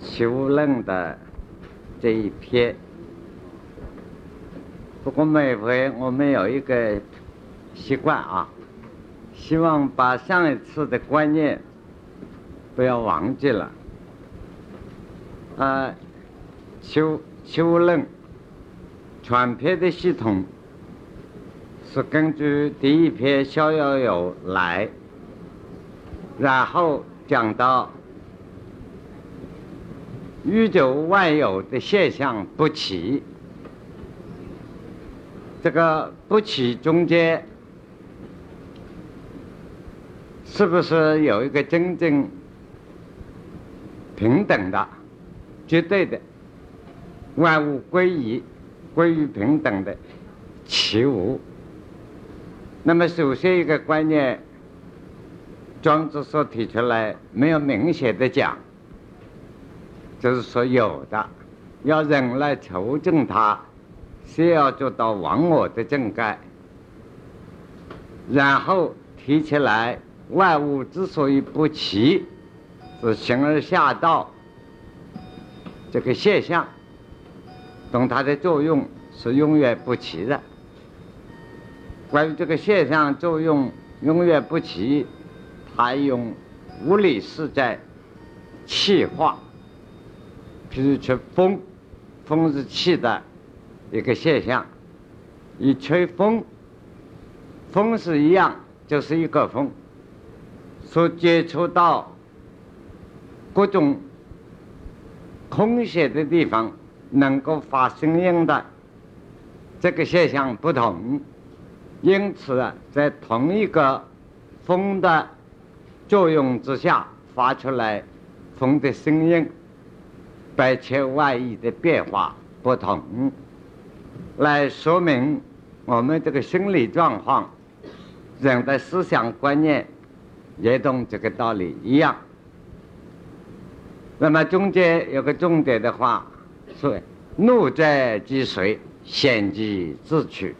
齐物论的这一篇。不过每回我们有一个习惯啊，希望把上一次的观念不要忘记了。啊，齐齐物论全篇的系统是根据第一篇《逍遥游》来，然后讲到。宇宙万有的现象不齐，这个不齐中间是不是有一个真正平等的、绝对的万物归一、归于平等的齐无？那么，首先一个观念，庄子所提出来没有明显的讲。就是说，有的要人来求证它，先要做到忘我的正盖，然后提起来万物之所以不齐，是形而下道这个现象，懂它的作用是永远不齐的。关于这个现象作用永远不齐，他用物理是在气化。譬如吹风，风是气的一个现象。一吹风，风是一样，就是一个风，所接触到各种空闲的地方，能够发声音的这个现象不同，因此啊，在同一个风的作用之下，发出来风的声音。百千万亿的变化不同，来说明我们这个心理状况、人的思想观念也同这个道理一样。那么中间有个重点的话，说怒在即随，险即自取。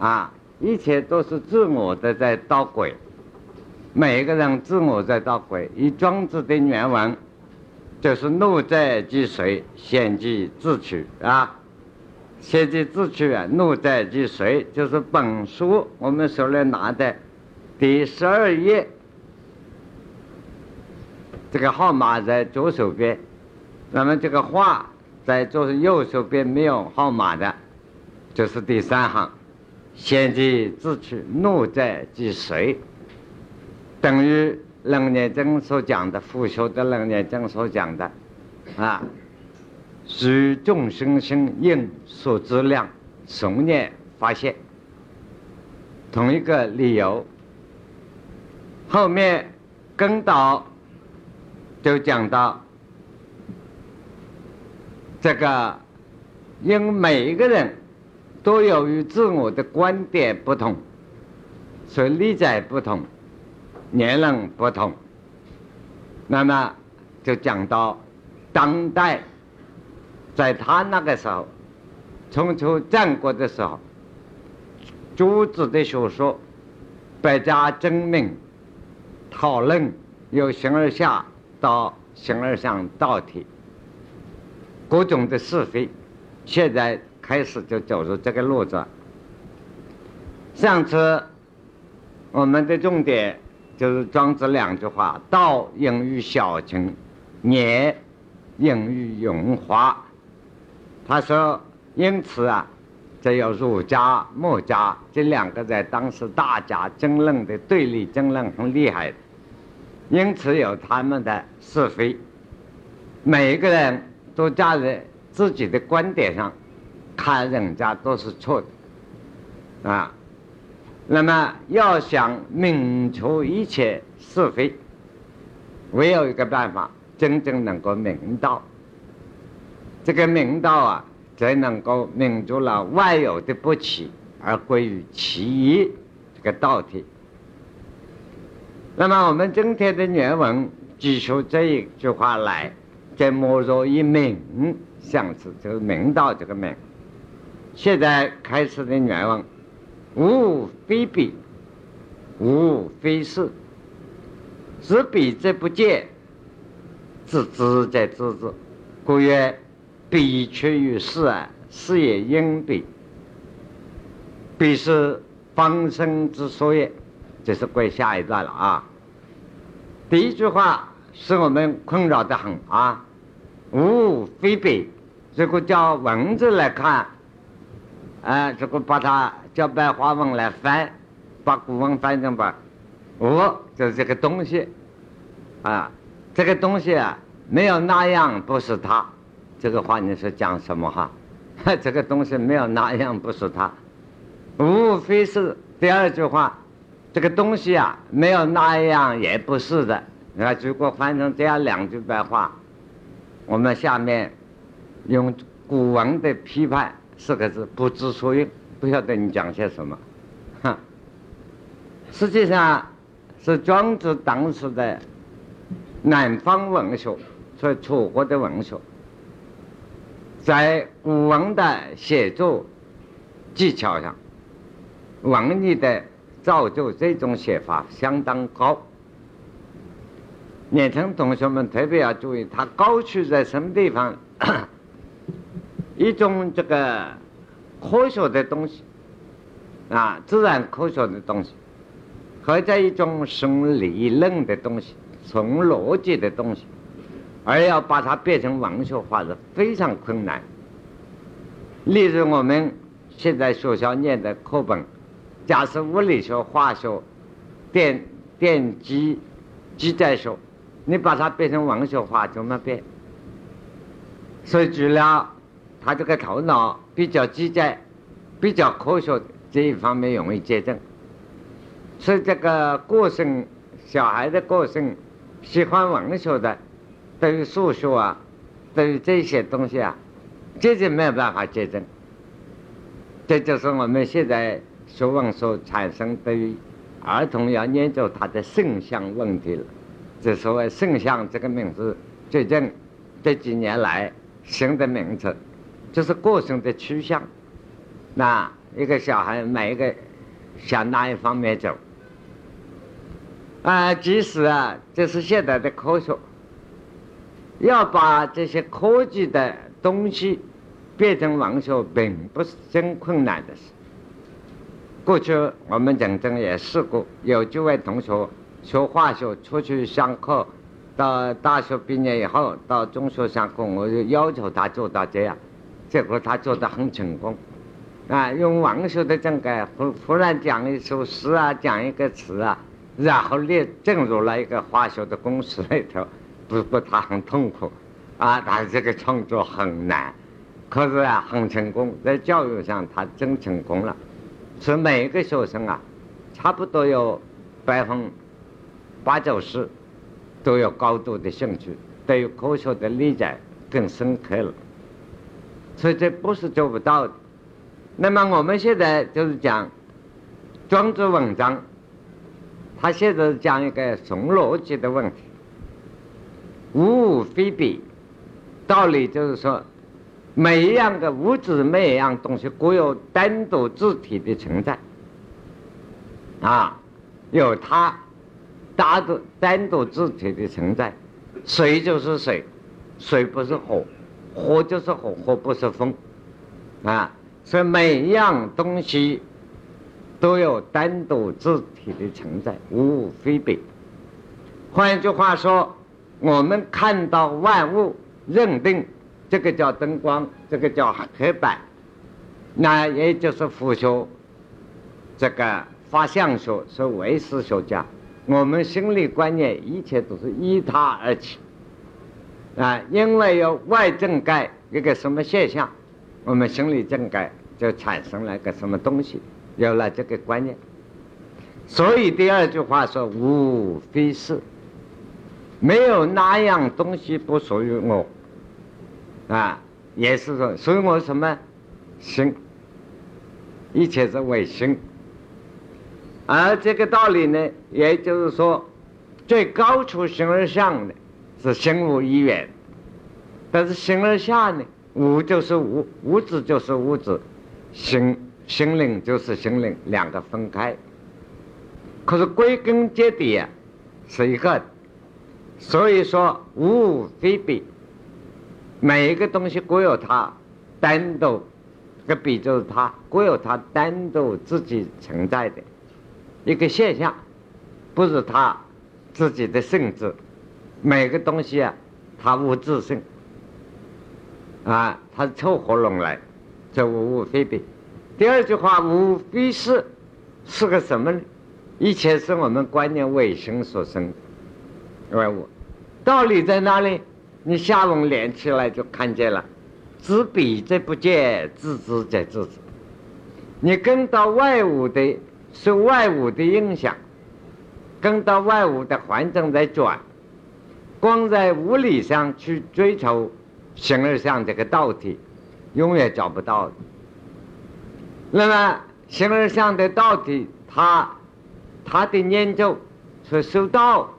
啊，一切都是自我的在捣鬼，每一个人自我在捣鬼。以庄子的原文。就是怒在即随，先即自取啊！先即自取啊！怒在即随，就是本书我们手里拿的第十二页，这个号码在左手边，那么这个画在左右手边没有号码的，就是第三行，先即自取，怒在即随，等于。楞严经所讲的，复修的楞严经所讲的，啊，是众生心应所知量，从念发现，同一个理由。后面跟导就讲到，这个因每一个人都有与自我的观点不同，所以理解不同。年龄不同，那么就讲到当代，在他那个时候，春秋战国的时候，诸子的学说，百家争鸣，讨论由形而下到形而上道体，各种的是非，现在开始就走入这个路子。上次我们的重点。就是庄子两句话：道隐于小情，年隐于荣华。他说：“因此啊，这有儒家、墨家这两个在当时大家争论的对立，争论很厉害。因此有他们的是非，每一个人都站在自己的观点上看人家都是错的啊。”那么要想明除一切是非，唯有一个办法，真正能够明道。这个明道啊，才能够明除了万有的不起，而归于其一这个道体。那么我们今天的原文指出这一句话来，在莫若以明相持，就是明道这个明。现在开始的原文。无非彼，无非是，是彼则不见，知之在知之，故曰：彼出于事啊，事也应彼。彼是方生之所也。这是归下一段了啊。第一句话使我们困扰的很啊，无非彼。如果叫文字来看，啊，如果把它叫白话文来翻，把古文翻成吧，无就是这个东西，啊，这个东西啊，没有那样不是它。这个话你是讲什么哈？这个东西没有那样不是它，无非是第二句话，这个东西啊，没有那样也不是的。啊如果翻成这样两句白话，我们下面用古文的批判四个字不知所云，不晓得你讲些什么，哈。实际上是庄子当时的南方文学，所以楚国的文学。在古文的写作技巧上，文艺的造就这种写法相当高。年轻同学们特别要注意，它高处在什么地方？一种这个科学的东西啊，自然科学的东西，和在一种生理论的东西、纯逻辑的东西。而要把它变成文学化是非常困难。例如我们现在学校念的课本，假设物理学、化学、电电机、机载学，你把它变成文学化怎么变？所以除了他这个头脑比较机载、比较科学这一方面容易接正，所以这个个性小孩的个性喜欢文学的。对于数学啊，对于这些东西啊，这就没有办法接正。这就是我们现在学文所产生对于儿童要研究他的性向问题了。这所谓性向这个名字，最近这几年来新的名词，这是个性的趋向。那一个小孩每一个向哪一方面走？啊，即使啊，这是现代的科学。要把这些科技的东西变成文学，并不是真困难的事。过去我们曾经也试过，有几位同学学化学出去上课，到大学毕业以后到中学上课，我就要求他做到这样，结果他做得很成功。啊，用文学的整个忽忽然讲一首诗啊，讲一个词啊，然后列进入了一个化学的公式里头。不不，他很痛苦，啊，他这个创作很难，可是啊，很成功，在教育上他真成功了，是每一个学生啊，差不多有百分八九十都有高度的兴趣，对于科学的理解更深刻了，所以这不是做不到的。那么我们现在就是讲庄子文章，他现在讲一个纯逻辑的问题。物非彼，道理就是说，每一样的物质，每一样东西，各有单独自体的存在。啊，有它单独单独自体的存在。水就是水，水不是火，火就是火，火不是风。啊，所以每一样东西都有单独自体的存在，物非别。换一句话说。我们看到万物，认定这个叫灯光，这个叫黑板，那也就是佛学这个法相学是唯识学家。我们心理观念一切都是依他而起啊，因为有外正盖一个什么现象，我们心理正盖就产生了一个什么东西，有了这个观念。所以第二句话说无非是。没有那样东西不属于我，啊，也是说所以我什么心，一切是为心。而这个道理呢，也就是说，最高处形而上的是心无一元，但是形而下呢，无就是无，无质就是无质，心心灵就是心灵，两个分开。可是归根结底啊，是一个。所以说无无非比，每一个东西各有它单独，个比就是它各有它单独自己存在的一个现象，不是它自己的性质。每个东西啊，它无自性，啊，它凑合拢来，这无非比。第二句话，无非是是个什么呢？一切是我们观念为生所生的外物，道理在哪里？你下文连起来就看见了。知彼则不见，知之则知之。你跟到外物的，受外物的影响，跟到外物的环境在转。光在物理上去追求形而上这个道体，永远找不到。那么形而上的道体，它它的研究是修道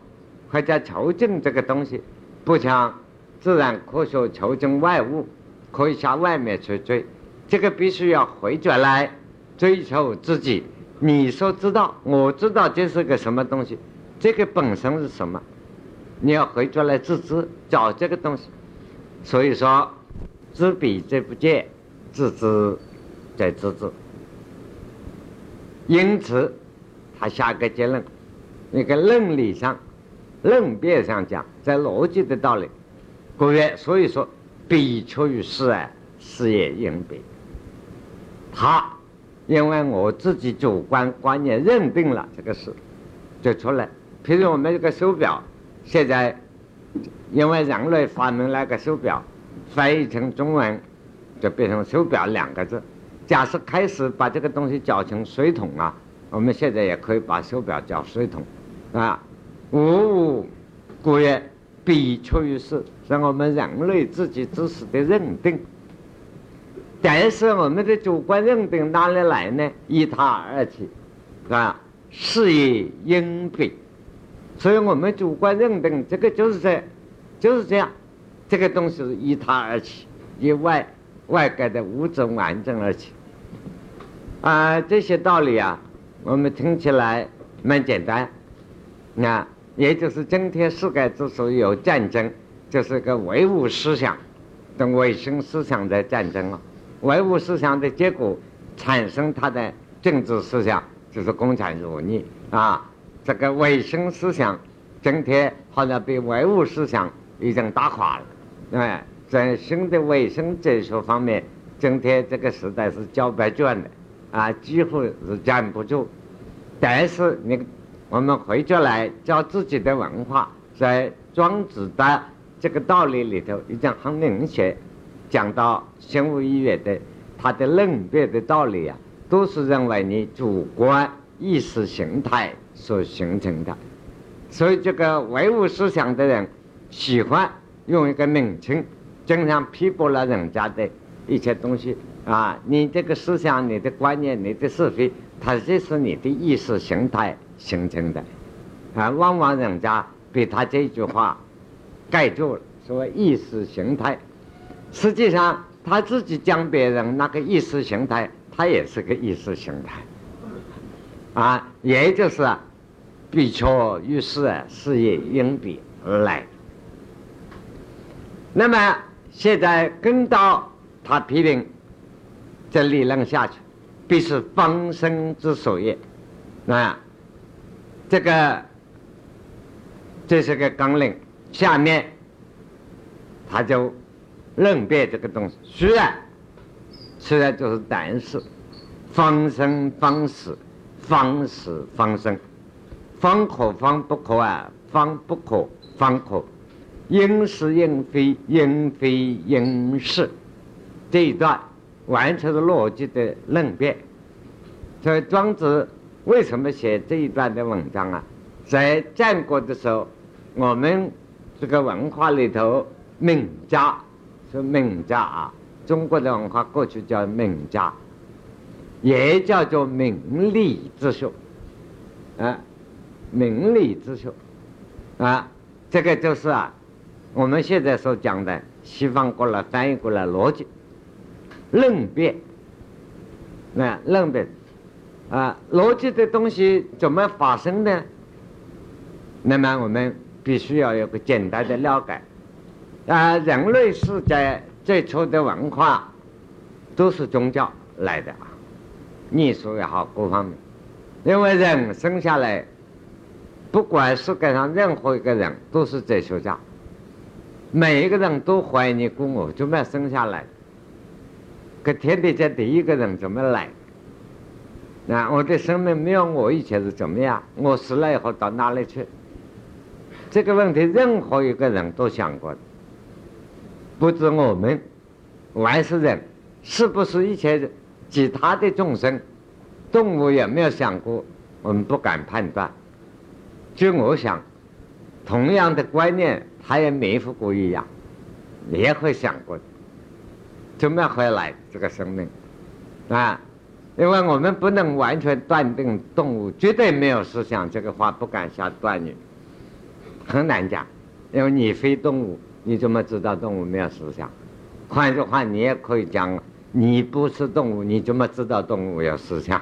或者求证这个东西，不像自然科学求证外物，可以向外面去追。这个必须要回转来追求自己。你说知道，我知道这是个什么东西，这个本身是什么？你要回转来自知，找这个东西。所以说，知彼则不见，自知在自知。因此，他下个结论，那个论理上、论辩上讲，在逻辑的道理，故曰：所以说，彼出于事啊，事也应彼。他因为我自己主观观念认定了这个事，就出来。譬如我们这个手表。现在，因为人类发明了个手表，翻译成中文就变成手表两个字。假设开始把这个东西叫成水桶啊，我们现在也可以把手表叫水桶啊。无故曰必出于事，是我们人类自己知识的认定。但是我们的主观认定哪里来呢？依他而起，啊，是也应彼。所以我们主观认定这个就是这，就是这样，这个东西是依他而起，以外外界的物质完整而起。啊，这些道理啊，我们听起来蛮简单，那也就是今天世界之所以有战争，就是个唯物思想跟唯心思想的战争了。唯物思想的结果产生它的政治思想，就是共产主义啊。这个唯心思想，今天好像被唯物思想已经打垮了。哎，在新的唯心哲学方面，今天这个时代是交白卷的，啊，几乎是站不住。但是你，我们回过来教自己的文化，在庄子的这个道理里头，已经很明显讲到心无意愿的，它的论辩的道理啊，都是认为你主观意识形态。所形成的，所以这个唯物思想的人喜欢用一个名称，经常批驳了人家的一些东西啊。你这个思想、你的观念、你的是非，它这是你的意识形态形成的啊。往往人家被他这句话盖住了，说意识形态，实际上他自己讲别人那个意识形态，他也是个意识形态啊，也就是。必求于事，事业应彼而来。那么现在跟到他批评这理论下去，必是方生之所业。那这个这是个纲领，下面他就论辩这个东西。虽然虽然就是但是，方生方死，方死方生。方可方不可啊，方不可方可，应是应非，应非应是，这一段完全是逻辑的论辩。所以庄子为什么写这一段的文章啊？在战国的时候，我们这个文化里头，名家是名家啊，中国的文化过去叫名家，也叫做名利之学，啊。名利之学，啊，这个就是啊，我们现在所讲的西方过来翻译过来逻辑论辩，那论辩啊，逻辑的东西怎么发生呢？那么我们必须要有个简单的了解。啊，人类世界最初的文化都是宗教来的啊，艺术也好，各方面。因为人生下来，不管世界上任何一个人都是哲学家，每一个人都怀疑过我怎么生下来，这天地间第一个人怎么来？那我的生命没有我以前是怎么样？我死了以后到哪里去？这个问题，任何一个人都想过，不止我们，万世人，是不是一切其他的众生、动物也没有想过？我们不敢判断。就我想，同样的观念，他也迷糊过一样，也会想过，怎么回来这个生命？啊？因为我们不能完全断定动物绝对没有思想，这个话不敢下断语，很难讲。因为你非动物，你怎么知道动物没有思想？换句话，你也可以讲，你不是动物，你怎么知道动物有思想？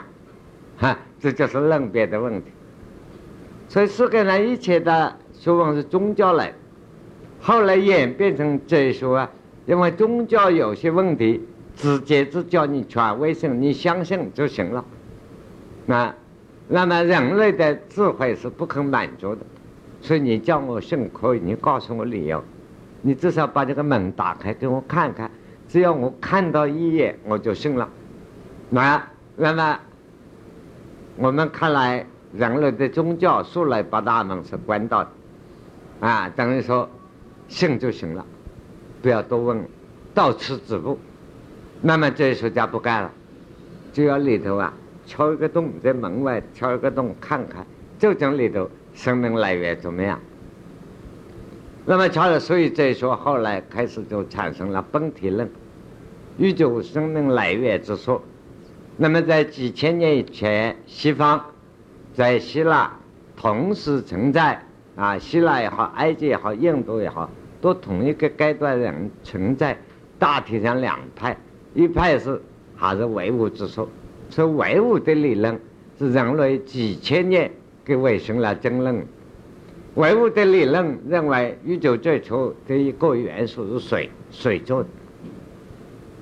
哈，这就是论别的问题。所以世界上一切的学问是宗教来，后来演变成哲学啊，因为宗教有些问题。直接只叫你权威性，你相信就行了。那，那么人类的智慧是不肯满足的，所以你叫我信可以，你告诉我理由，你至少把这个门打开给我看看，只要我看到一眼我就信了。那，那么我们看来人类的宗教素来八大门是关到的，啊，等于说信就行了，不要多问，到此止步。那么哲学家不干了，就要里头啊敲一个洞，在门外敲一个洞看看，究竟里头生命来源怎么样？那么敲了，所以哲学后来开始就产生了本体论，宇宙生命来源之说。那么在几千年以前，西方在希腊同时存在啊，希腊也好，埃及也好，印度也好，都同一个阶段人存在，大体上两派。一派是还是唯物之说，说唯物的理论是人类几千年给维生了争论。唯物的理论认为宇宙最初的一个元素是水，水做的。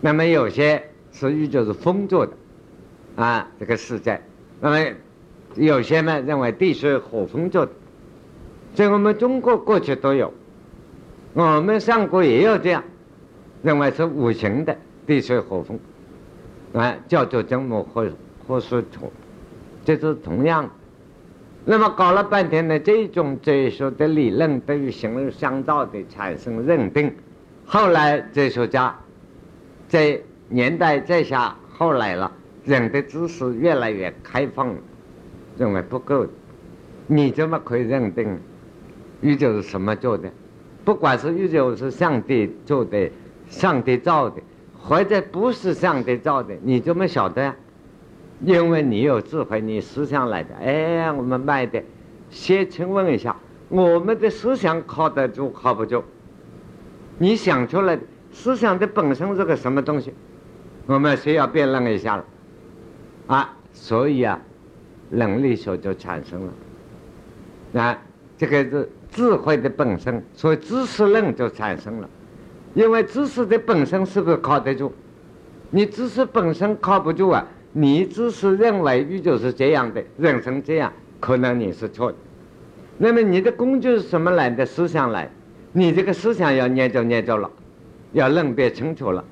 那么有些是宇宙是风做的，啊，这个世界。那么有些呢认为地水火风做的。在我们中国过去都有，我们上古也有这样，认为是五行的。地水火风，啊，叫做真木或或是土，这是同样。那么搞了半天呢，这种哲学的理论对于形而相造的产生认定，后来哲学家在年代在下后来了，人的知识越来越开放了，认为不够，你怎么可以认定宇宙是什么做的？不管是宇宙是上帝做的，上帝造的。或者不是上帝造的，你怎么晓得？因为你有智慧，你思想来的。哎，我们卖的，先请问一下，我们的思想靠得住靠不住？你想出来的思想的本身是个什么东西？我们需要辩论一下了。啊，所以啊，能力所就产生了。啊，这个是智慧的本身，所以知识论就产生了。因为知识的本身是不是靠得住？你知识本身靠不住啊！你知识认为宇宙是这样的，人生这样，可能你是错的。那么你的工具是什么来的？思想来，你这个思想要研究研究了，要认别清楚了，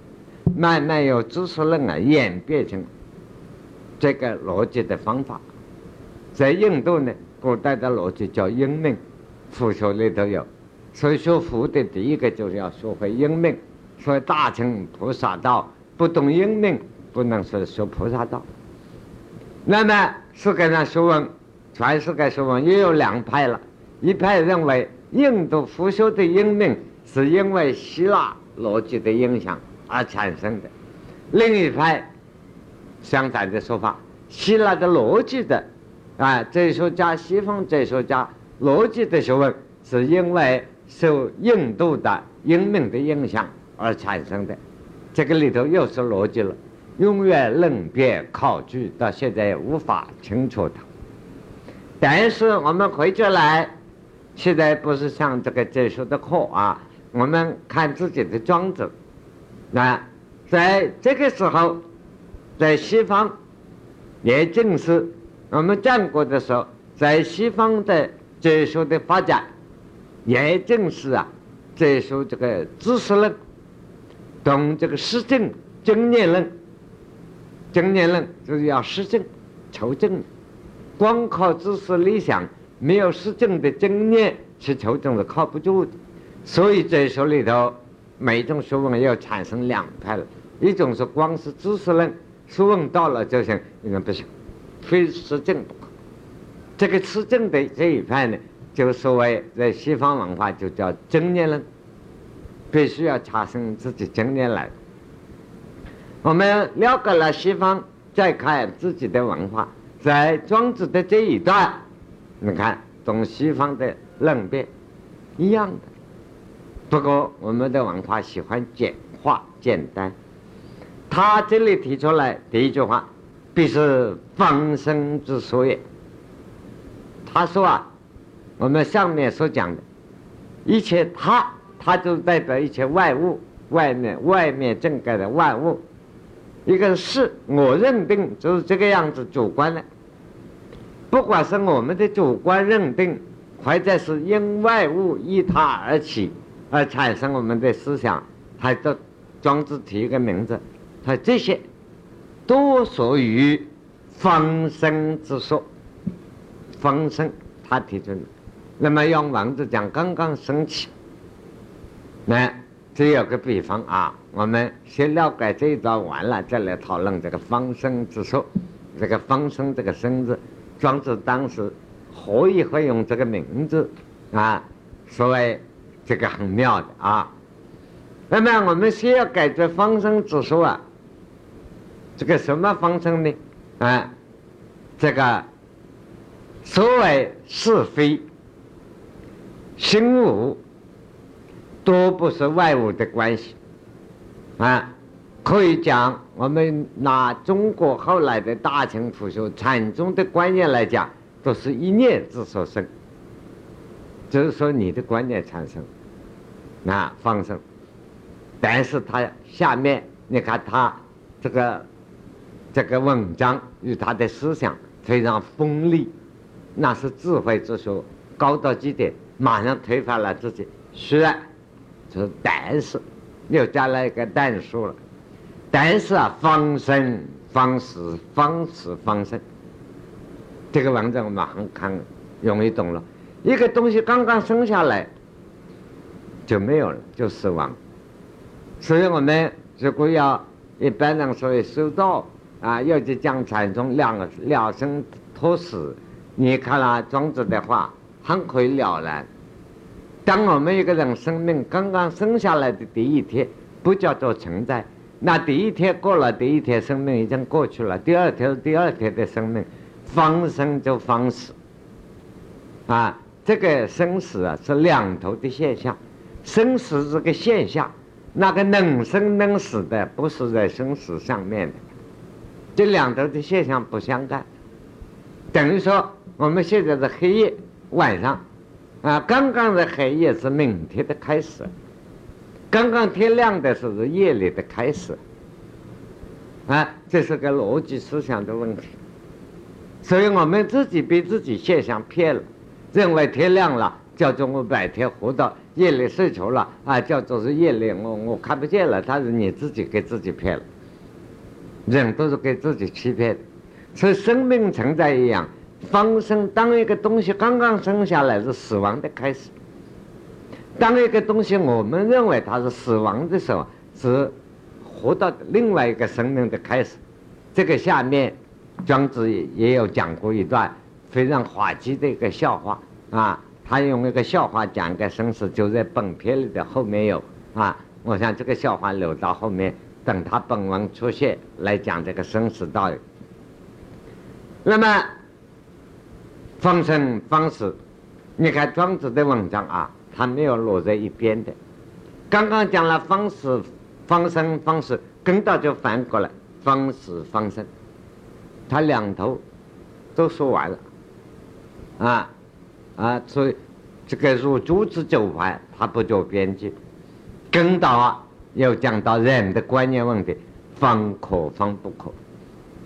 慢慢由知识论啊演变成这个逻辑的方法。在印度呢，古代的逻辑叫因命，佛学里头有。所以学佛的第一个就是要学会因命，所以大乘菩萨道不懂因命，不能说学菩萨道。那么世界上学问，全世界学问也有两派了，一派认为印度佛学的因命是因为希腊逻辑的影响而产生的，另一派相反的说法，希腊的逻辑的啊哲学家、西方哲学家逻辑的学问是因为。受印度的英明的影响而产生的，这个里头又是逻辑了，永远论辩考据到现在无法清楚它。但是我们回去来，现在不是上这个哲学的课啊，我们看自己的庄子。那在这个时候，在西方，也正是我们战国的时候，在西方的哲学的发展，也正是啊，哲学这个知识论，懂这个实证经验论，经验论就是要实证求证，光靠知识理想。没有实证的经验去求证是靠不住的，所以哲学里头每种学问要产生两派了，一种是光是知识论，学问到了就行，应该不行，非实证不可。这个实证的这一派呢，就所谓在西方文化就叫经验论，必须要产生自己经验来。我们了解了西方，再看自己的文化，在庄子的这一段。你看，东西方的论辩一样的，不过我们的文化喜欢简化、简单。他这里提出来第一句话，必是方生之所也。他说啊，我们上面所讲的，一切他，他就代表一切外物，外面外面正盖的万物。一个是我认定就是这个样子，主观的。不管是我们的主观认定，或者是因外物依他而起，而产生我们的思想，他都庄子提一个名字，他这些都属于方生之说。方生，他提出的。那么用王子讲，刚刚升起。那这有个比方啊，我们先了解这一段完了，再来讨论这个方生之说。这个方生这个生字。庄子当时何以会用这个名字啊？所谓这个很妙的啊。那么我们先要改这方生之说啊，这个什么方生呢？啊，这个所谓是非、心物，都不是外物的关系啊。可以讲，我们拿中国后来的大乘佛学禅宗的观念来讲，都是一念之所生，就是说你的观念产生，那放生，但是他下面你看他这个这个文章与他的思想非常锋利，那是智慧之说高到极点，马上推翻了自己。虽然，是但是又加了一个但数了。但是啊，方生方死，方死方生，这个文章我们很看容易懂了。一个东西刚刚生下来就没有了，就死亡。所以我们如果要一般人说修道啊，要去讲禅宗两了生脱死，你看了庄子的话，很可以了然。当我们一个人生命刚刚生下来的第一天，不叫做存在。那第一天过了，第一天生命已经过去了。第二天第二天的生命，方生就方死。啊，这个生死啊是两头的现象，生死这个现象，那个能生能死的不是在生死上面的，这两头的现象不相干。等于说我们现在的黑夜晚上，啊，刚刚的黑夜是明天的开始。刚刚天亮的时候是夜里的开始，啊，这是个逻辑思想的问题，所以我们自己被自己现象骗了，认为天亮了叫做我白天活到夜里睡着了啊，叫做是夜里我我看不见了，但是你自己给自己骗了，人都是给自己欺骗，所以生命存在一样，方生当一个东西刚刚生下来是死亡的开始。当一个东西我们认为它是死亡的时候，是活到另外一个生命的开始。这个下面，庄子也有讲过一段非常滑稽的一个笑话啊。他用一个笑话讲一个生死，就在本篇里的后面有啊。我想这个笑话留到后面，等他本文出现来讲这个生死道理。那么，方生方死，你看庄子的文章啊。他没有落在一边的，刚刚讲了方死方生方死，跟到就反过来方死方生，他两头都说完了，啊啊，所以这个如珠子九环，他不着边际。跟到啊，要讲到人的观念问题，方可方不可。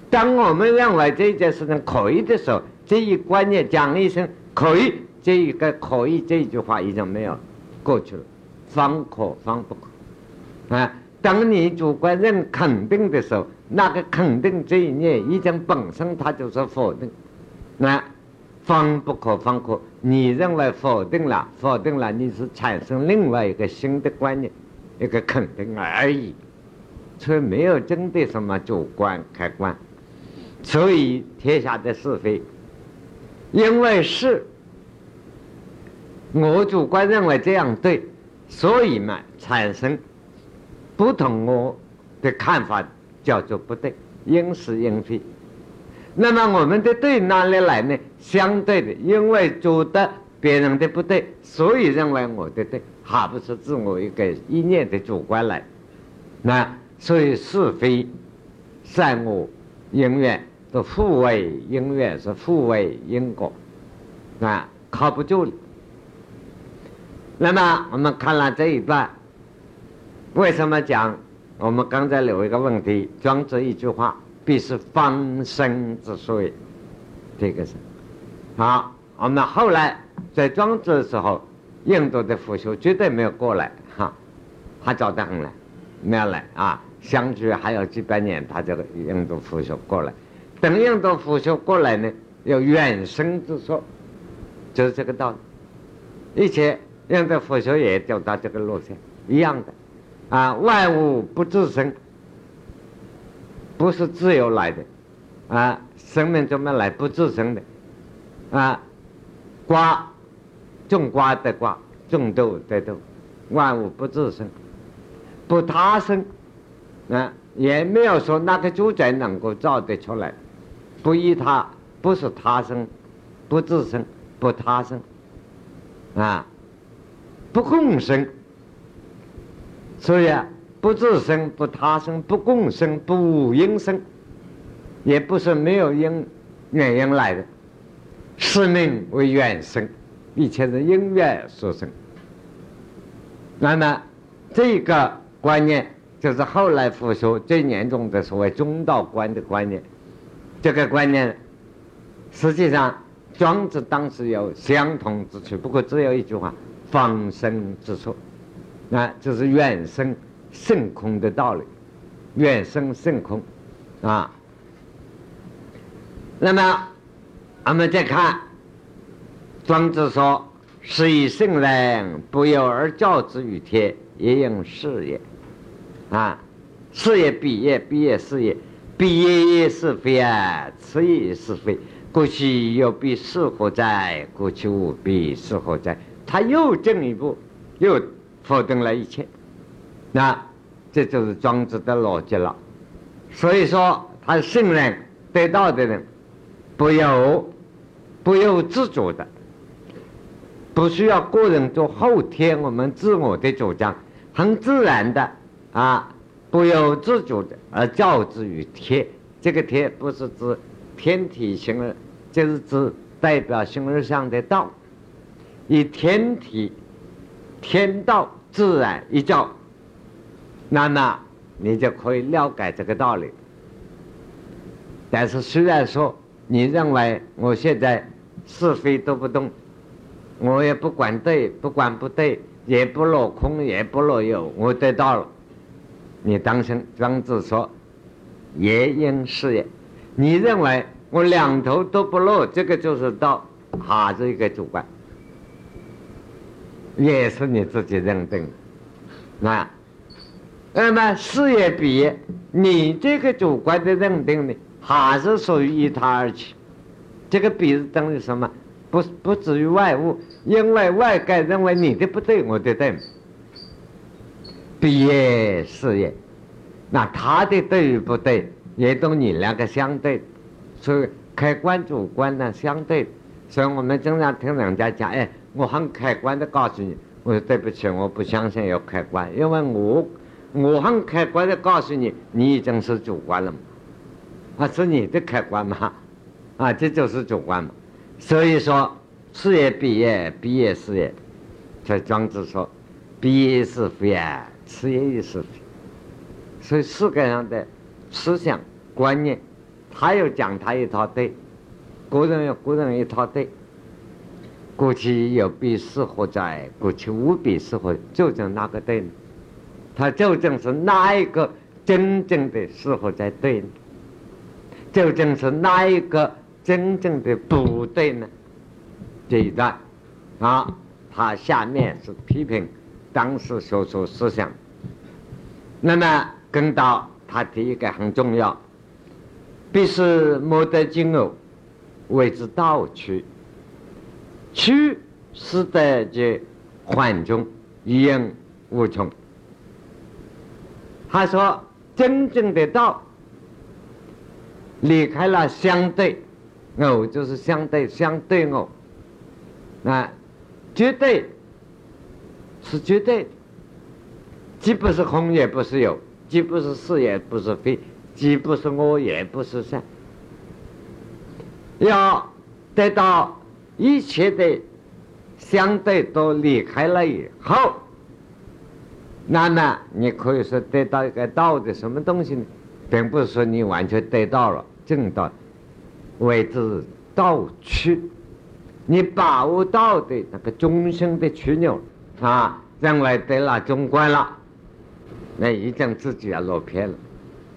当我们认为这件事情可以的时候，这一观念讲一声可以，这一个可以这一句话已经没有过去了。方可方不可啊！当你主观认肯定的时候，那个肯定这一念已经本身它就是否定。那方不可方可，你认为否定了，否定了，你是产生另外一个新的观念，一个肯定而已，所以没有针对什么主观客观。所以天下的是非，因为是，我主观认为这样对，所以嘛产生不同我的看法，叫做不对，因是因非。那么我们的对哪里来呢？相对的，因为觉得别人的不对，所以认为我的对，还不是自我一个一念的主观来。那所以是非善恶因缘都互为因缘，是互为因果，啊，靠不住了。那么我们看了这一段，为什么讲？我们刚才留一个问题，庄子一句话。必是方生之谓，这个是好。我们后来在庄子的时候，印度的腐朽绝对没有过来哈，他早得很了，没有来啊。相距还有几百年，他这个印度腐朽过来。等印度腐朽过来呢，有远生之说，就是这个道理。一切印度腐朽也走到这个路线一样的啊，万物不自生。不是自由来的，啊，生命怎么来？不自生的，啊，瓜，种瓜得瓜，种豆得豆，万物不自生，不他生，啊，也没有说那个主宰能够造得出来，不依他，不是他生，不自生，不他生，啊，不共生，所以啊。不自生，不他生，不共生，不无因生，也不是没有因原因来的。是命为缘生，一切是因缘所生。那么这个观念就是后来佛说最严重的所谓中道观的观念。这个观念实际上庄子当时有相同之处，不过只有一句话：方生之处，那就是远生。圣空的道理，远生圣空，啊。那么我们再看，庄子说：“是以圣人不由而教之于天，也应是也。”啊，是也彼也，彼也是也，彼也是非啊，此也是非。过去有彼是何在？过去无彼是何在？他又进一步，又否定了一切。那这就是庄子的逻辑了。所以说，他圣人得道的人，不由不由自主的，不需要个人做后天我们自我的主张，很自然的啊，不由自主的而教之于天。这个天不是指天体形而，就是指代表形而上的道，以天体、天道、自然一教。那么你就可以了解这个道理。但是虽然说你认为我现在是非都不懂，我也不管对，不管不对，也不落空，也不落有，我得到了。你当心，庄子说也应是也。你认为我两头都不落，这个就是道，还是一个主观，也是你自己认定。那。那么事业比，你这个主观的认定呢，还是属于依他而起。这个比是等于什么？不不至于外物，因为外界认为你的不对，我的对。毕业事业，那他的对与不对，也都你两个相对，所以客观主观呢相对。所以我们经常听人家讲，哎，我很客观的告诉你，我说对不起，我不相信有客观，因为我。我很客观的告诉你，你已经是主观了嘛？啊，是你的客观嘛？啊，这就是主观嘛。所以说，事业毕业，毕业事业。在庄子说，毕业是非啊，事业也是非。所以世界上的思想观念，他又讲他一套对，个人有个人一套对。过去有必是何在？过去无必是何？究竟哪个对呢？他究竟是哪一个真正的适合在对呢？究竟是哪一个真正的不对呢？这一段啊，他下面是批评当时所说思想。那么跟到他第一个很重要，必是莫得金偶，谓之道曲。去是在这幻中一应无穷。他说：“真正的道离开了相对偶，就是相对相对偶。那绝对是绝对，既不是空也不是有，既不是是也不是非，既不是我也不是善。要得到。”一切的相对都离开了以后，那么你可以说得到一个道的什么东西呢？并不是说你完全得到了正道，谓之道趣。你把握到的那个中心的曲钮啊，认为得了中观了，那已经自己要落偏了，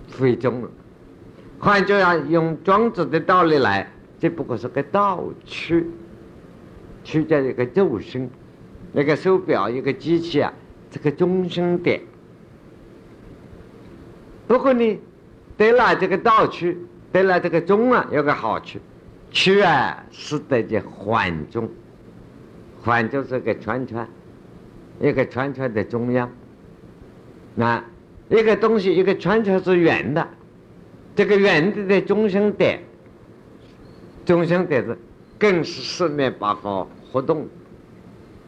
非中了。换句话用庄子的道理来，只不过是个道趣。取在一个中心，那个手表一个机器啊，这个中心点。不过呢，得了这个道区，得了这个中啊，有个好处，区啊是得这环中，环就是个圈圈，一个圈圈的中央。那一个东西，一个圈圈是圆的，这个圆的的中心点，中心点是。更是四面八方活动。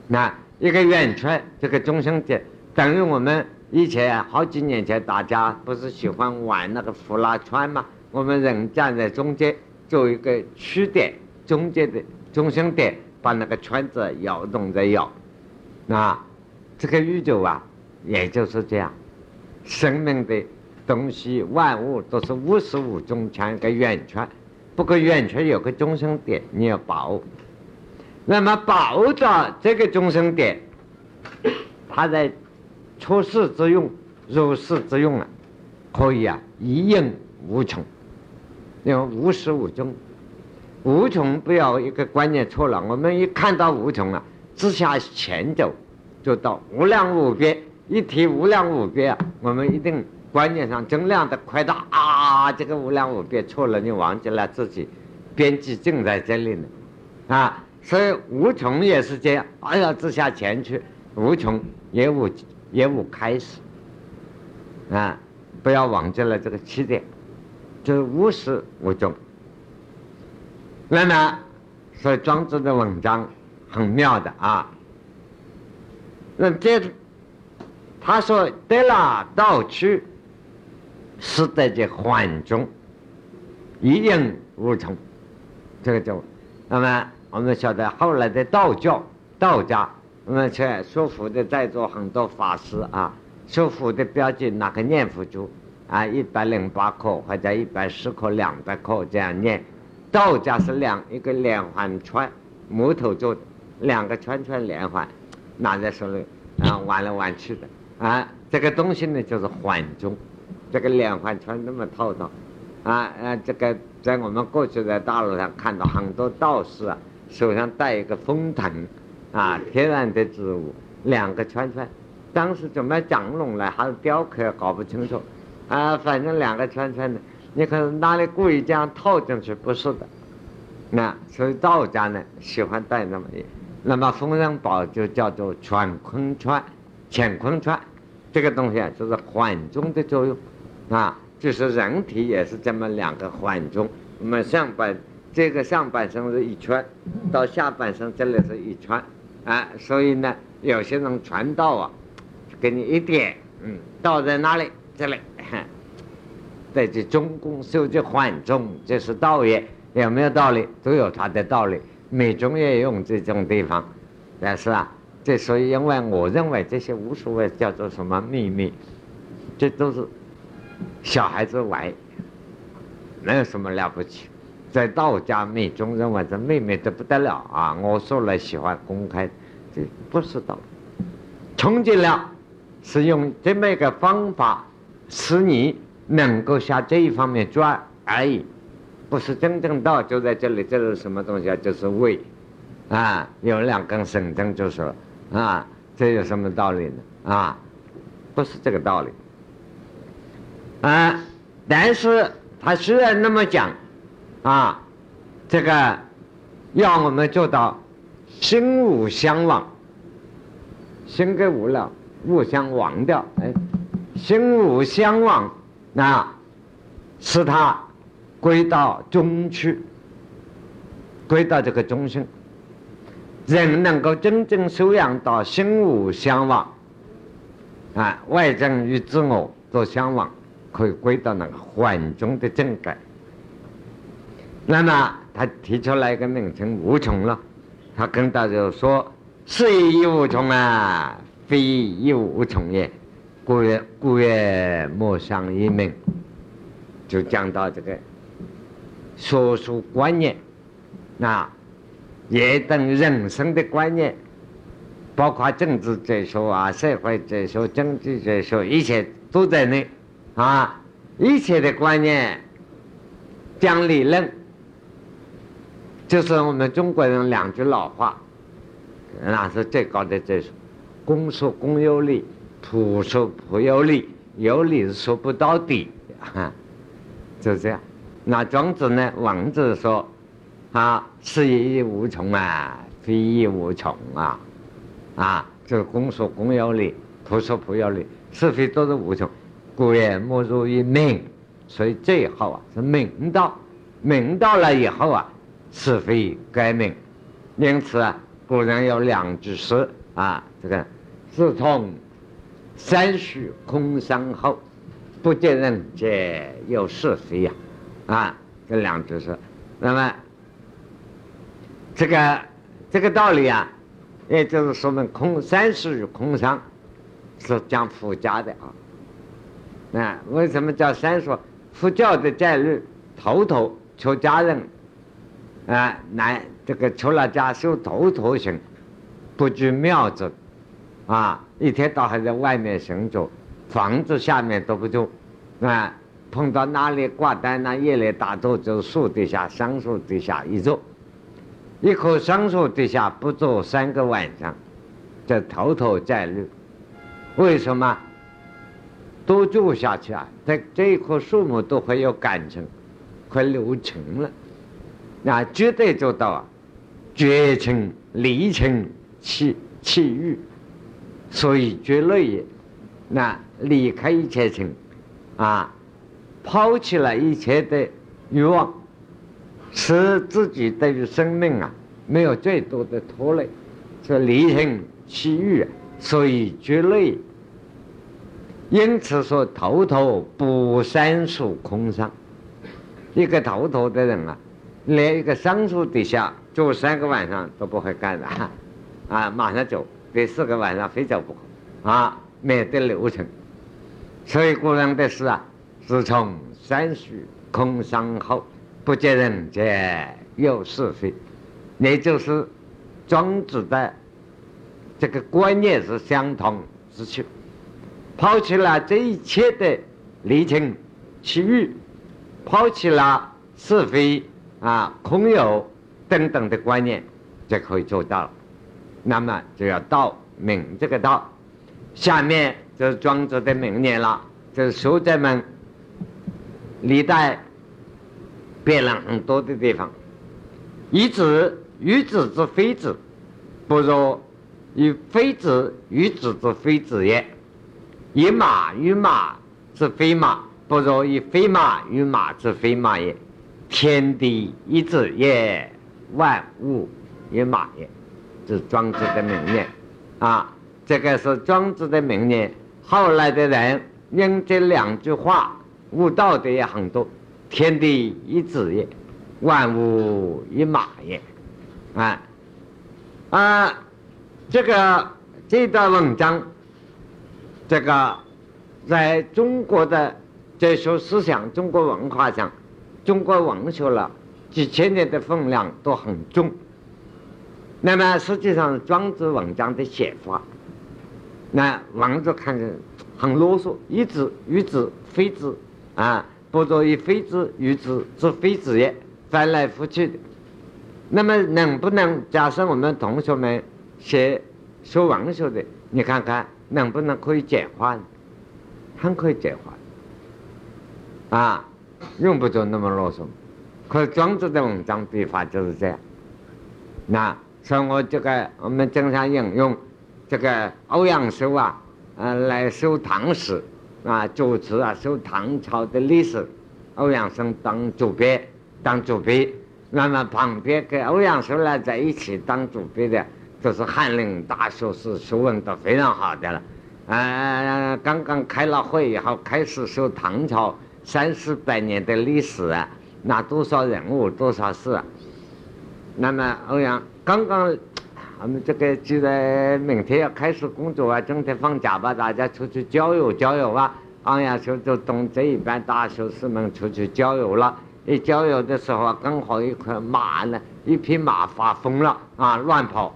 那一个圆圈，这个中心点，等于我们以前好几年前大家不是喜欢玩那个呼啦圈吗？我们人站在中间，做一个曲点，中间的中心点，把那个圈子摇动着摇。那这个宇宙啊，也就是这样，生命的东西万物都是无始无终像一个圆圈。不过圆圈有个中心点，你要把握。那么把握到这个中心点，它在出世之用、入世之用啊，可以啊一应无穷，因为无始无终。无穷不要一个观念错了，我们一看到无穷啊，直下前走就到无量无边。一提无量无边啊，我们一定。观念上增量的扩大啊，这个无量无边错了，你忘记了自己边际正在这里呢，啊，所以无穷也是这样，哎呀，直下前去，无穷也无也无开始，啊，不要忘记了这个起点，就是无始无终。那么，所以庄子的文章很妙的啊，那这他说得了道去。是在这环中，一应无穷，这个就，那么我们晓得后来的道教、道家，我们去说佛的在座很多法师啊，说佛的标记那个念佛珠啊，一百零八颗或者一百十颗、两百颗这样念。道家是两一个连环串，木头做的，两个圈圈连环，拿在手里啊玩来玩去的啊，这个东西呢就是环中。这个连环圈那么套套，啊啊！这个在我们过去在大陆上看到很多道士啊，手上带一个风藤，啊，天然的植物，两个圈圈。当时怎么讲拢来还是雕刻，搞不清楚，啊，反正两个圈圈的，你可能哪里故意这样套进去？不是的，那所以道家呢喜欢带那么一，那么封神宝就叫做乾坤圈、乾坤圈，这个东西啊就是缓冲的作用。啊，就是人体也是这么两个缓冲，我们上半这个上半身是一圈，到下半身这里是一圈，啊，所以呢，有些人传道啊，给你一点，嗯，道在哪里？这里，在这中宫修这环中，这是道也，有没有道理？都有它的道理。密宗也用这种地方，但是啊，这所以因为我认为这些无所谓叫做什么秘密，这都是小孩子玩，没有什么了不起。在道家密宗认为这秘密的不得了啊！我说了喜欢公开，这不是道。穷尽了，是用这么一个方法，使你能够向这一方面转而已，不是真正道就在这里。这是什么东西啊？就是胃，啊，有两根绳针就是了，啊，这有什么道理呢？啊，不是这个道理。啊，但是他虽然那么讲，啊，这个要我们做到心无相忘。心跟无了，物相忘掉，哎，心无相忘，那使它归到中去，归到这个中心。人能够真正修养到心无相忘，啊，外证与自我都相忘，可以归到那个缓中的正改。那么他提出来一个名称无穷了，他跟大家说。是亦无穷啊，非亦无穷也。故曰故曰莫上一名，就讲到这个学术观念，那也等人生的观念，包括政治哲学啊、社会哲学、经济哲学，一切都在内啊。一切的观念讲理论，就是我们中国人两句老话。那是最高的哲学，公说公有理，婆说不有理，有理说不到底，哈，就这样。那庄子呢？王子说：“啊，是亦无穷啊，非亦无穷啊，啊，这个公说公有理，婆说婆有理，是非都是无穷。故也莫如于明，所以最后啊是明道，明道了以后啊，是非该明，因此啊。”古人有两句诗啊，这个自从三世空相后，不见人皆有是非呀，啊，这两句是。那么这个这个道理啊，也就是说明空三世空相是讲佛家的啊。啊，为什么叫三说？佛教的戒律，头头出家人啊，难。这个出了家修头头行，不拘庙子，啊，一天到晚在外面行走，房子下面都不住，啊，碰到哪里挂单那夜里打坐就树底下桑树底下一坐，一棵桑树底下不坐三个晚上，这头头在绿。为什么？多住下去啊，这这一棵树木都会有感情，会留情了，那绝对做到啊。绝情离情弃弃欲，所以绝乐也。那离开一切情，啊，抛弃了一切的欲望，使自己对于生命啊没有最多的拖累，是离情弃欲，所以绝乐。因此说，头头不三数空上，一个头头的人啊，连一个桑树底下。住三个晚上都不会干的，啊，马上走，第四个晚上非走不可，啊，免得流程。所以古人的诗啊，自从三虚空山后，不见人间有是非，也就是庄子的这个观念是相同之处，抛弃了这一切的离情弃欲，抛弃了是非啊空有。等等的观念就可以做到了，那么就要道明这个道。下面就是庄子的名言了，就是学者们历代辩论很多的地方。以子与子之非子，不如以非子与子之非子也；以马与马之非马，不如以非马与马之非马也。天地一子也。万物以马也，是庄子的名言啊！这个是庄子的名言。后来的人因这两句话悟道的也很多。天地一子也，万物一马也。啊啊，这个这段文章，这个在中国的哲学思想、中国文化上、中国文学了几千年的分量都很重。那么实际上，庄子文章的写法，那王子看着很啰嗦，一子与子非子啊，不作以非子与子之非子也，翻来覆去的。那么能不能假设我们同学们写说文学的，你看看能不能可以简化？很可以简化啊，用不着那么啰嗦。可庄子的文章笔法就是这样，那。所以我这个我们经常引用这个欧阳修啊，呃，来修唐史啊，主持啊，修唐朝的历史。欧阳修当主编，当主编。那么旁边跟欧阳修呢在一起当主编的，都是翰林大学士，学问都非常好的了。呃，刚刚开了会以后，开始修唐朝三四百年的历史啊，那多少人物，多少事。啊那么欧阳。刚刚，我们这个就在明天要开始工作啊，今天放假吧，大家出去郊游郊游啊。欧阳修就同这一班大学士们出去郊游了。一郊游的时候，刚好一块马呢，一匹马发疯了啊，乱跑。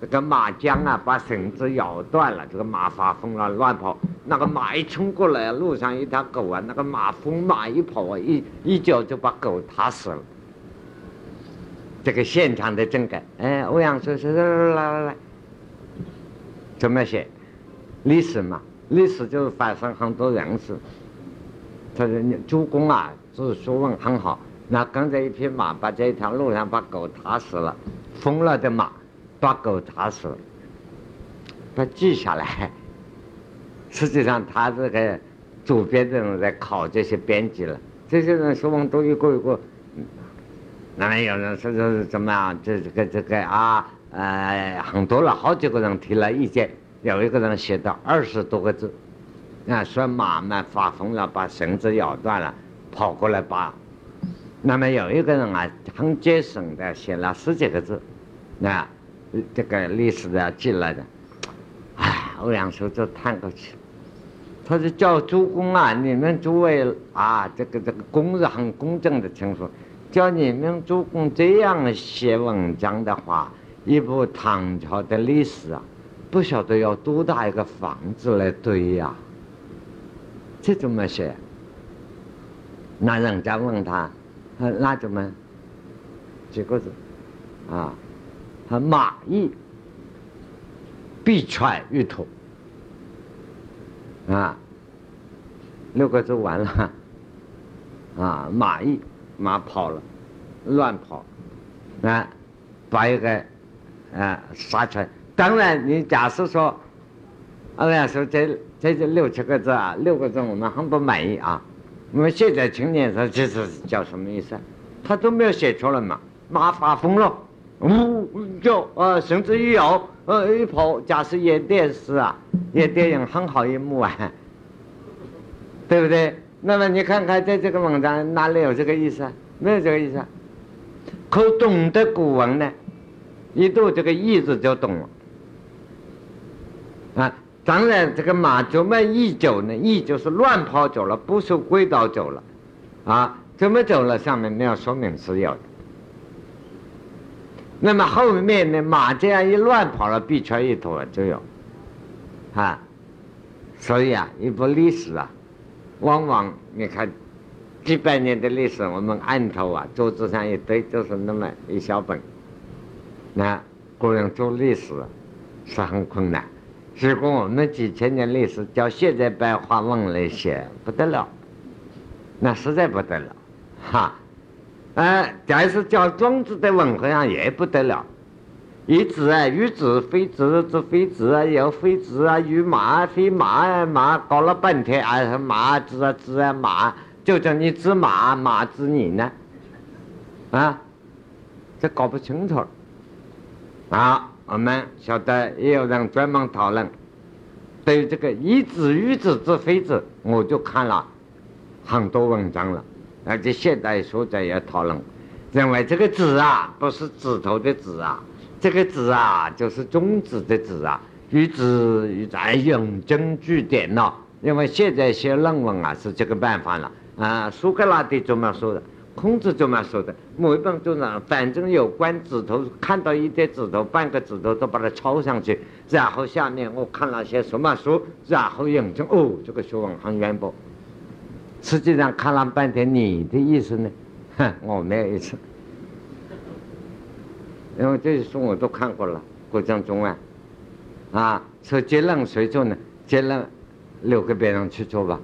这个马缰啊，把绳子咬断了，这个马发疯了，乱跑。那个马一冲过来，路上一条狗啊，那个马疯马一跑啊，一一脚就把狗踏死了。这个现场的整改，哎，欧阳修说来来来，怎么写？历史嘛，历史就是发生很多人事。他说：“主公啊，是学问很好，那刚才一匹马把这条路上把狗踏死了，疯了的马把狗踏死了，他记下来。实际上，他这个主编的人在考这些编辑了，这些人学问都一个一个。”那么有人说说是怎么样？这这个这个啊，呃，很多了，好几个人提了意见。有一个人写到二十多个字，啊，说马们发疯了，把绳子咬断了，跑过来把。那么有一个人啊，很节省的写了十几个字，那这个历史的记来的。哎，欧阳修就叹口气，他说：“叫诸公啊，你们诸位啊，这个这个公是很公正的称呼。”叫你们主公这样写文章的话，一部唐朝的历史啊，不晓得要多大一个房子来堆呀？这怎么写？那人家问他，那怎么？几个字？啊，他马邑必揣玉土。啊，六个字完了。啊，马邑。马跑了，乱跑，啊，把一个啊杀出来。当然，你假设说，欧阳说这这这六七个字啊，六个字我们很不满意啊。我们现在青年说这是叫什么意思？他都没有写出来嘛。马发疯了，呜叫啊，绳子一摇，呃一跑。假设演电视啊，演电影很好一幕啊，对不对？那么你看看，在这个文章哪里有这个意思啊？没有这个意思啊。可懂得古文呢，一读这个“意”字就懂了。啊，当然这个马怎么一走呢？一就是乱跑走了，不守轨道走了。啊，怎么走了？上面没有说明是有的。那么后面呢？马这样一乱跑了，必穿一坨就有。啊，所以啊，一部历史啊。往往你看，几百年的历史，我们案头啊，桌子上一堆，就是那么一小本。那古人做历史是很困难。如果我们几千年历史叫现在白话文来写，不得了，那实在不得了，哈。哎，但是叫庄子的文好像也不得了。一子啊，与子非子之非子啊，又非子啊，与马非马啊马，搞了半天啊，马子啊子啊马，就叫你子马，马子你呢，啊，这搞不清楚。啊，我们晓得也有人专门讨论，对于这个以子与子之非子，我就看了很多文章了，而且现代学者也讨论。认为这个子啊不是指头的子啊，这个子啊就是中指的子啊，与之与在引证据点了。因为现在写论文啊是这个办法了啊，苏格拉底这么说的，孔子这么说的，每本都上反正有关指头，看到一点指头、半个指头都把它抄上去，然后下面我看了些什么书，然后引证哦，这个学问很渊博。实际上看了半天，你的意思呢？哼，我没有意思，因为这些书我都看过了，国将中啊，啊，说结论谁做呢？结论留给别人去做吧，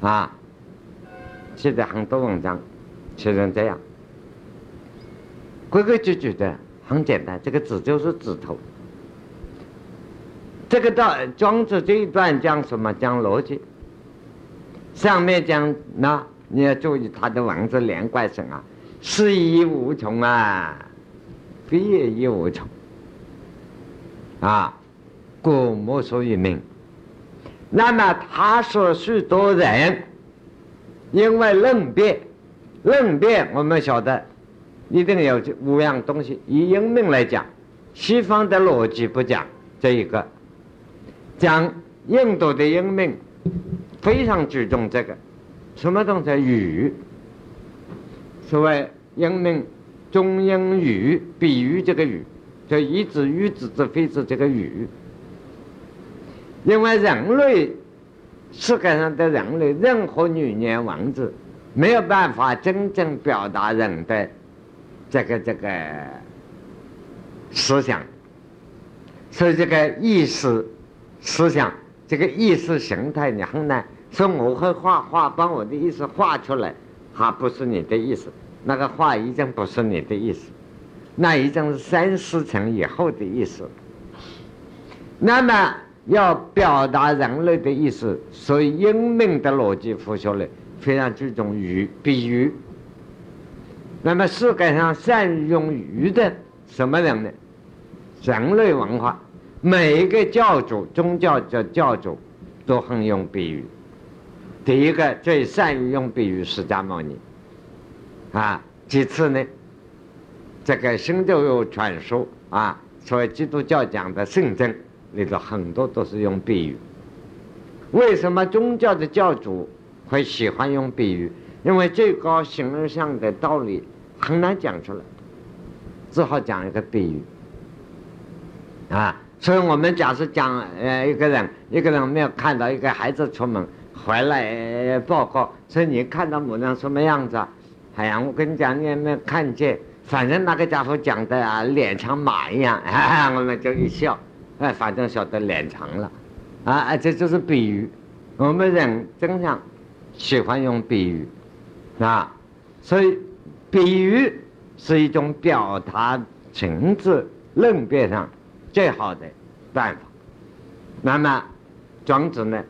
啊，现在很多文章写成这样，规规矩矩的，很简单，这个字就是指头。这个到庄子这一段讲什么？讲逻辑。上面讲那你要注意他的文字连贯性啊，是亦无穷啊，毕业亦无穷啊，故莫说于命。那么他说许多人因为论辩，论辩我们晓得一定有这五样东西。以英明来讲，西方的逻辑不讲这一个，讲印度的英明。非常注重这个，什么东西？语，所谓英明中英语，比喻这个语，叫以子喻子之非子这个语。因为人类世界上的人类，任何语言文字没有办法真正表达人的这个这个思想，所以这个意识思想。这个意识形态你很难说，我会画画，把我的意思画出来，还不是你的意思，那个话已经不是你的意思，那已经是三四层以后的意思。那么要表达人类的意思，所以英明的逻辑佛学里非常注重于比喻。那么世界上善于用语的什么人呢？人类文化。每一个教主，宗教的教主，都很用比喻。第一个最善于用比喻，释迦牟尼。啊，其次呢，这个新都有传说啊，所谓基督教讲的圣经里头很多都是用比喻。为什么宗教的教主会喜欢用比喻？因为最高形而上的道理很难讲出来，只好讲一个比喻。啊。所以我们假设讲，呃，一个人，一个人没有看到一个孩子出门回来报告，说你看到某人什么样子？啊哎呀，我跟你讲，你也没有看见，反正那个家伙讲的啊，脸长马一样，我们就一笑，哎，反正晓得脸长了，啊，这就是比喻。我们人经常喜欢用比喻，啊，所以比喻是一种表达情志论辩上。最好的办法。那么，庄子呢？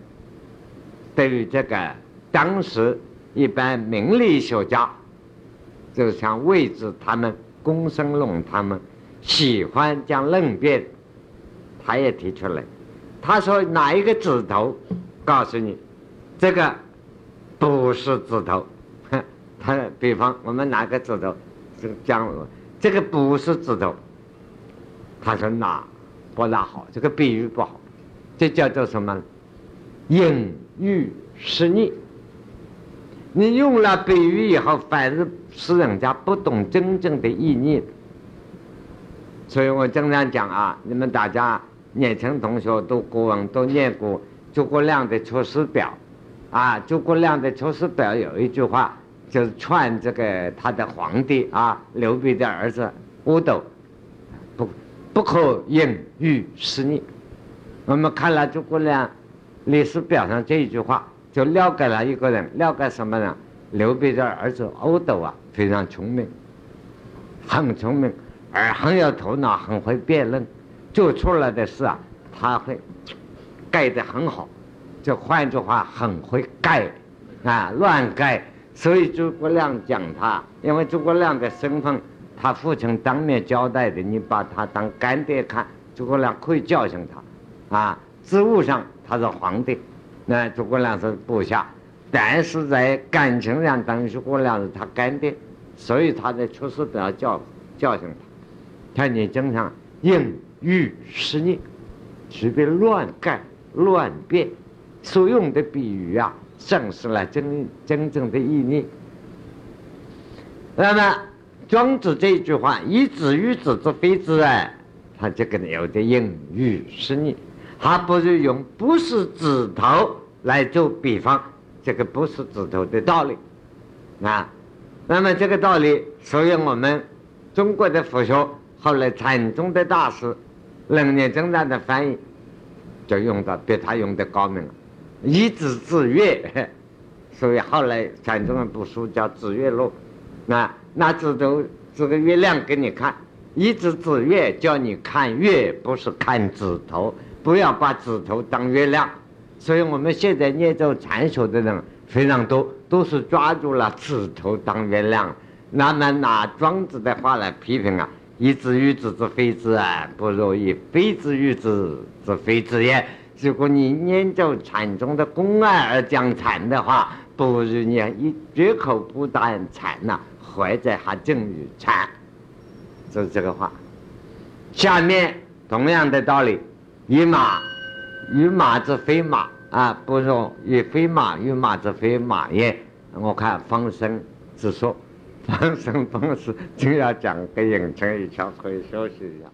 对于这个当时一般名利学家，就像魏子他们、公孙龙他们，喜欢讲论辩，他也提出来。他说：“哪一个指头？告诉你，这个不是指头。他比方我们拿个指头，这个讲这个不是指头。他说哪？”不大好，这个比喻不好，这叫做什么？隐喻失逆。你用了比喻以后，反而使人家不懂真正的意义。所以我经常讲啊，你们大家年轻同学读古文都念过诸葛亮的《出师表》，啊，诸葛亮的《出师表》有一句话，就是劝这个他的皇帝啊，刘备的儿子阿斗。不不可隐喻失逆。我们看了诸葛亮历史表上这一句话，就了解了一个人，了解什么人？刘备的儿子欧斗啊，非常聪明，很聪明，而很有头脑，很会辩论，做出来的事啊，他会盖得很好。就换句话，很会盖啊，乱盖。所以诸葛亮讲他，因为诸葛亮的身份。他父亲当面交代的，你把他当干爹看，诸葛亮可以教训他，啊，职务上他是皇帝，那诸葛亮是部下，但是在感情上，当时我俩是他干爹，所以他在出世都要教教训他，看你经常应欲失念，随便乱干乱变，所用的比喻啊，丧失了真真正的意义。那么庄子这一句话“以子喻子之非子”啊，他这个有点应欲失念，还不如用不是指头来做比方，这个不是指头的道理啊。那么这个道理，所以我们中国的佛学后来禅宗的大师楞严经藏的翻译，就用到比他用的高明了，“以子指月”，所以后来禅宗的部书叫《指月录》。那那指头指个月亮给你看，一指指月叫你看月，不是看指头，不要把指头当月亮。所以我们现在念咒禅修的人非常多，都是抓住了指头当月亮。那么拿庄子的话来批评啊，以子喻子之非子啊，不如以非子喻子之非子也。如果你念咒禅宗的公案而讲禅的话，不如你一绝口不谈禅呐。怀在还正于禅，就是这个话。下面同样的道理，以马与马之非马啊，不如与非马与马之非马也。我看方生之说，方生方死就要讲个影城一枪，可以休息一下。